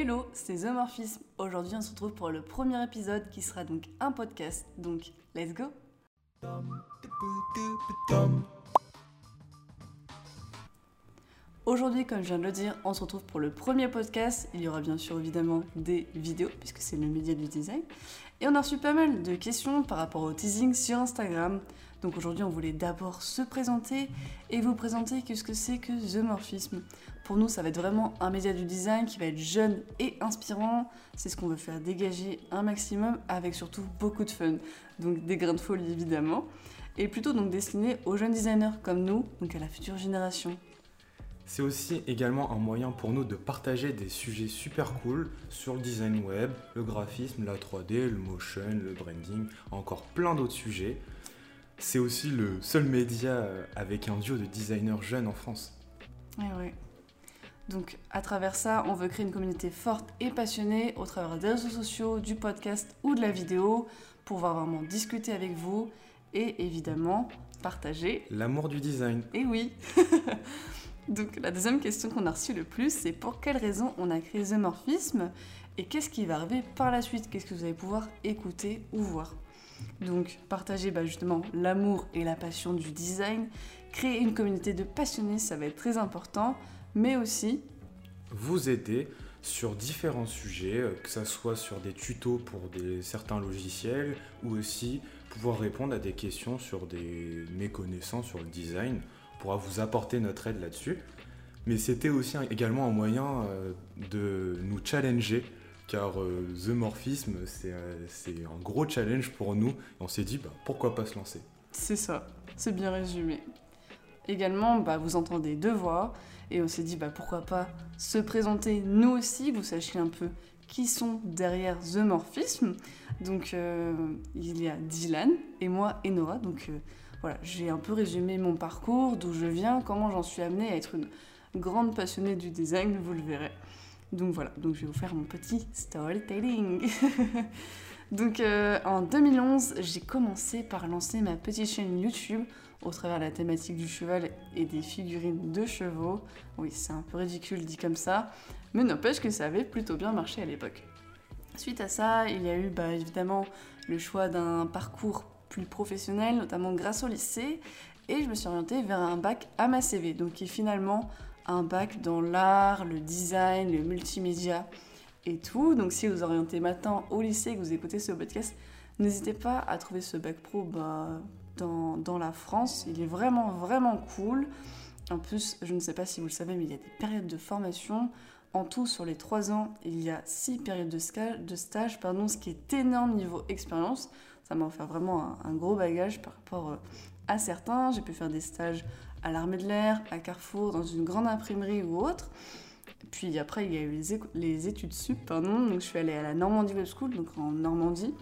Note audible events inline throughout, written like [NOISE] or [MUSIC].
Hello, c'est The Morphisme. Aujourd'hui, on se retrouve pour le premier épisode qui sera donc un podcast. Donc, let's go! Aujourd'hui, comme je viens de le dire, on se retrouve pour le premier podcast. Il y aura bien sûr évidemment des vidéos, puisque c'est le média du design. Et on a reçu pas mal de questions par rapport au teasing sur Instagram. Donc aujourd'hui, on voulait d'abord se présenter et vous présenter qu'est-ce que c'est que The Morphisme. Pour nous, ça va être vraiment un média du design qui va être jeune et inspirant. C'est ce qu'on veut faire dégager un maximum avec surtout beaucoup de fun. Donc des grains de folie évidemment. Et plutôt donc destiné aux jeunes designers comme nous, donc à la future génération. C'est aussi également un moyen pour nous de partager des sujets super cool sur le design web, le graphisme, la 3D, le motion, le branding, encore plein d'autres sujets. C'est aussi le seul média euh, avec un duo de designers jeunes en France. Ouais, ouais. Donc à travers ça, on veut créer une communauté forte et passionnée au travers des réseaux sociaux, du podcast ou de la vidéo pour pouvoir vraiment discuter avec vous et évidemment partager l'amour du design. Et oui [LAUGHS] Donc la deuxième question qu'on a reçue le plus, c'est pour quelles raisons on a créé The Morphisme et qu'est-ce qui va arriver par la suite? Qu'est-ce que vous allez pouvoir écouter ou voir? Donc partager bah, justement l'amour et la passion du design, créer une communauté de passionnés, ça va être très important, mais aussi vous aider sur différents sujets, euh, que ce soit sur des tutos pour certains logiciels ou aussi pouvoir répondre à des questions sur des méconnaissances sur le design pourra vous apporter notre aide là-dessus. Mais c'était aussi également un moyen euh, de nous challenger, car euh, The Morphisme, euh, c'est un gros challenge pour nous. Et on s'est dit, bah, pourquoi pas se lancer? C'est ça, c'est bien résumé. Également, bah, vous entendez deux voix, et on s'est dit, bah, pourquoi pas se présenter nous aussi, vous sachiez un peu qui sont derrière The Morphisme. Donc, il y a Dylan et moi, Enora. Donc, voilà, j'ai un peu résumé mon parcours, d'où je viens, comment j'en suis amenée à être une grande passionnée du design, vous le verrez. Donc voilà, donc je vais vous faire mon petit storytelling. [LAUGHS] donc euh, en 2011, j'ai commencé par lancer ma petite chaîne YouTube au travers de la thématique du cheval et des figurines de chevaux. Oui, c'est un peu ridicule dit comme ça, mais n'empêche que ça avait plutôt bien marché à l'époque. Suite à ça, il y a eu bah, évidemment le choix d'un parcours plus professionnelle, notamment grâce au lycée, et je me suis orientée vers un bac à ma CV, donc qui finalement un bac dans l'art, le design, le multimédia et tout. Donc si vous orientez maintenant au lycée et que vous écoutez ce podcast, n'hésitez pas à trouver ce bac pro bah, dans, dans, la France. Il est vraiment, vraiment cool. En plus, je ne sais pas si vous le savez, mais il y a des périodes de formation. En tout, sur les trois ans, il y a six périodes de, stage, de stage pardon, ce qui est énorme niveau expérience ça m'a offert vraiment un, gros bagage par rapport euh, à certains. J'ai pu faire des stages à l'armée de l'air, à Carrefour, dans une grande imprimerie ou autre. Puis après, il y a eu les, études sup, pardon. Donc je suis allée à la Normandie Web School, donc en Normandie,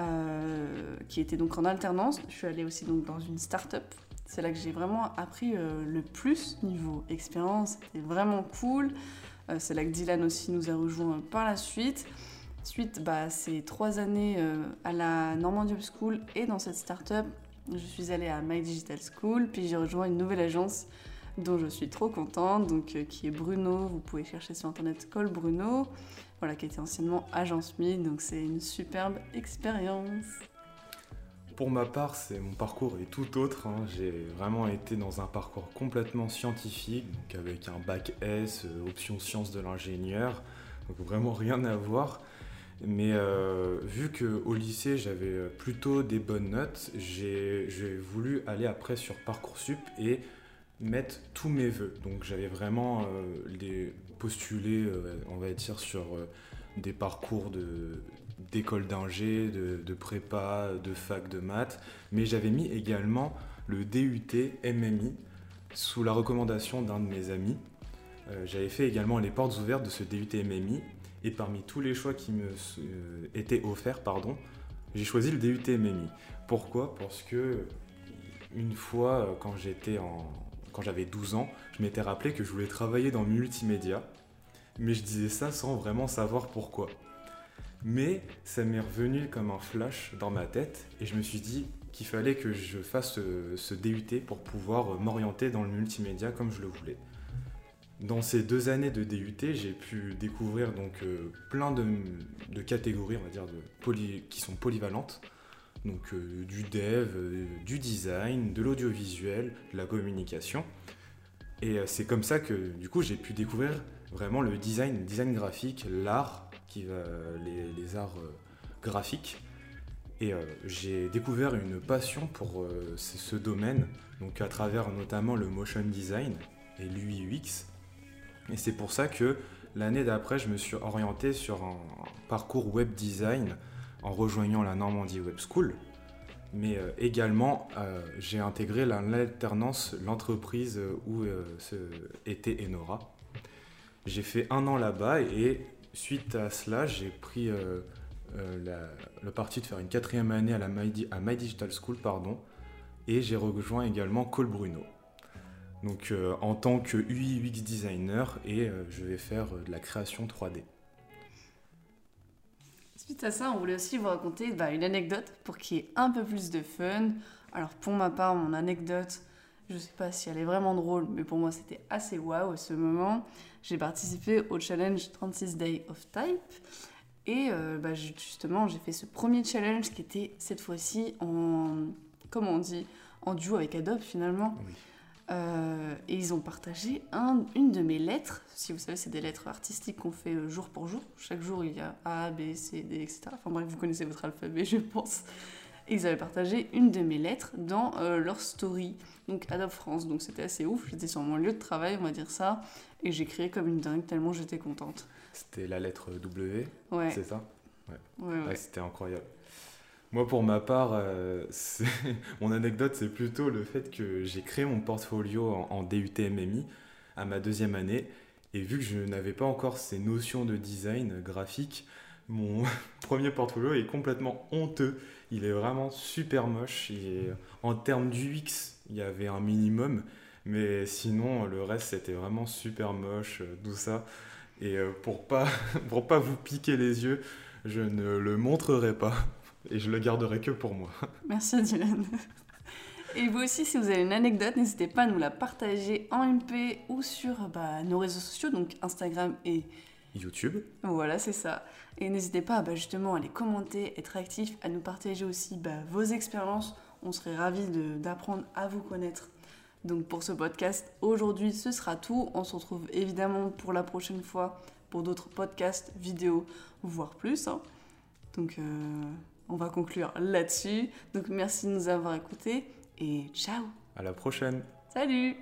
euh, qui était donc en alternance. Je suis allée aussi donc dans une start-up. C'est là que j'ai vraiment appris euh, le plus niveau expérience. C'était vraiment cool. c'est là que Dylan aussi nous a rejoint par la suite. Suite, bah, ces trois années euh, à la Normandie Hub School et dans cette start-up, je suis allée à My Digital School, puis j'ai rejoint une nouvelle agence dont je suis trop contente, donc euh, qui est Bruno. Vous pouvez chercher sur internet Col Bruno, voilà, qui était anciennement agence Mid, donc c'est une superbe expérience. Pour ma part, c'est mon parcours est tout autre. Hein. J'ai vraiment été dans un parcours complètement scientifique, donc avec un bac S, euh, option sciences de l'ingénieur, donc vraiment rien à voir. Mais euh, vu qu'au lycée j'avais plutôt des bonnes notes, j'ai voulu aller après sur Parcoursup et mettre tous mes voeux. Donc j'avais vraiment euh, postulé, euh, on va dire, sur des parcours d'école d'ingé, de, de, prépa, de fac de maths, mais j'avais mis également le DUT MMI sous la recommandation d'un de mes amis. J'avais fait également les portes ouvertes de ce DUT MMI et parmi tous les choix qui me euh, étaient offerts, pardon, j'ai choisi le DUT MMI. Pourquoi? Parce que une fois, euh, quand j'étais en, quand j'avais 12 ans, je m'étais rappelé que je voulais travailler dans le multimédia, mais je disais ça sans vraiment savoir pourquoi. Mais ça m'est revenu comme un flash dans ma tête et je me suis dit qu'il fallait que je fasse ce, ce DUT pour pouvoir m'orienter dans le multimédia comme je le voulais. Dans ces deux années de DUT, j'ai pu découvrir donc euh, plein de, catégories, on va dire, qui sont polyvalentes. Donc euh, du dev, euh, du design, de l'audiovisuel, de la communication. Et c'est comme ça que du coup j'ai pu découvrir vraiment le design, le design graphique, l'art, les, arts graphiques. Et j'ai découvert une passion pour ce, domaine, donc à travers notamment le motion design et l'UI UX. Et c'est pour ça que l'année d'après, je me suis orienté sur un parcours web design en rejoignant la Normandie Web School. Mais euh, également, euh, j'ai intégré la- l'alternance, l'entreprise euh, où était Enora. J'ai fait un an là-bas et suite à cela, j'ai pris la- le parti de faire une quatrième année à la My, My Digital School, pardon, et j'ai rejoint également Cole Bruno. Donc euh, en tant que UI UX designer et euh, je vais faire euh, de la création 3D. Suite à ça, on voulait aussi vous raconter bah, une anecdote pour qu'il y ait un peu plus de fun. Alors pour ma part, mon anecdote, je sais pas si elle est vraiment drôle, mais pour moi c'était assez waouh à ce moment. J'ai participé au challenge 36 Days of Type. Et bah, justement, j'ai fait ce premier challenge qui était cette fois-ci en, comment on dit, en duo avec Adobe finalement. Oui. Euh, et ils ont partagé un- une de mes lettres. Si vous savez, c'est des lettres artistiques qu'on fait euh, jour pour jour. Chaque jour, il y a A, B, C, D, etc. Enfin bref, vous connaissez votre alphabet, [LAUGHS] je pense. Et ils avaient partagé une de mes lettres dans euh, leur story, donc Adobe France. Donc c'était assez ouf. J'étais sur mon lieu de travail, on va dire ça. Et j'ai crié comme une dingue tellement j'étais contente. C'était la lettre W, Ouais, c'est ça? Ouais, ouais. Ouais, C'était incroyable. Moi, pour ma part, euh, [LAUGHS] mon anecdote, c'est plutôt le fait que j'ai créé mon portfolio en, en DUT MMI à ma deuxième année. Et vu que je n'avais pas encore ces notions de design graphique, mon [LAUGHS] premier portfolio est complètement honteux. Il est vraiment super moche. Et en termes d'UX, il y avait un minimum. Mais sinon, le reste, c'était vraiment super moche, euh, tout ça. Et euh, pour pas, [LAUGHS] pour pas vous piquer les yeux, je ne le montrerai pas et je le garderai que pour moi. [LAUGHS] Merci Dylan. Et vous aussi, si vous avez une anecdote, n'hésitez pas à nous la partager en MP ou sur bah, nos réseaux sociaux, donc Instagram et YouTube, Voilà, c'est ça. Et n'hésitez pas bah, justement à les commenter, être actifs, à nous partager aussi bah, vos expériences. On serait ravis d'apprendre à vous connaître. Donc pour ce podcast, aujourd'hui, ce sera tout. On se retrouve évidemment pour la prochaine fois pour d'autres podcasts, vidéos, voire plus. hein. Donc euh, on va conclure là-dessus. Donc merci de nous avoir écoutés et ciao. À la prochaine. Salut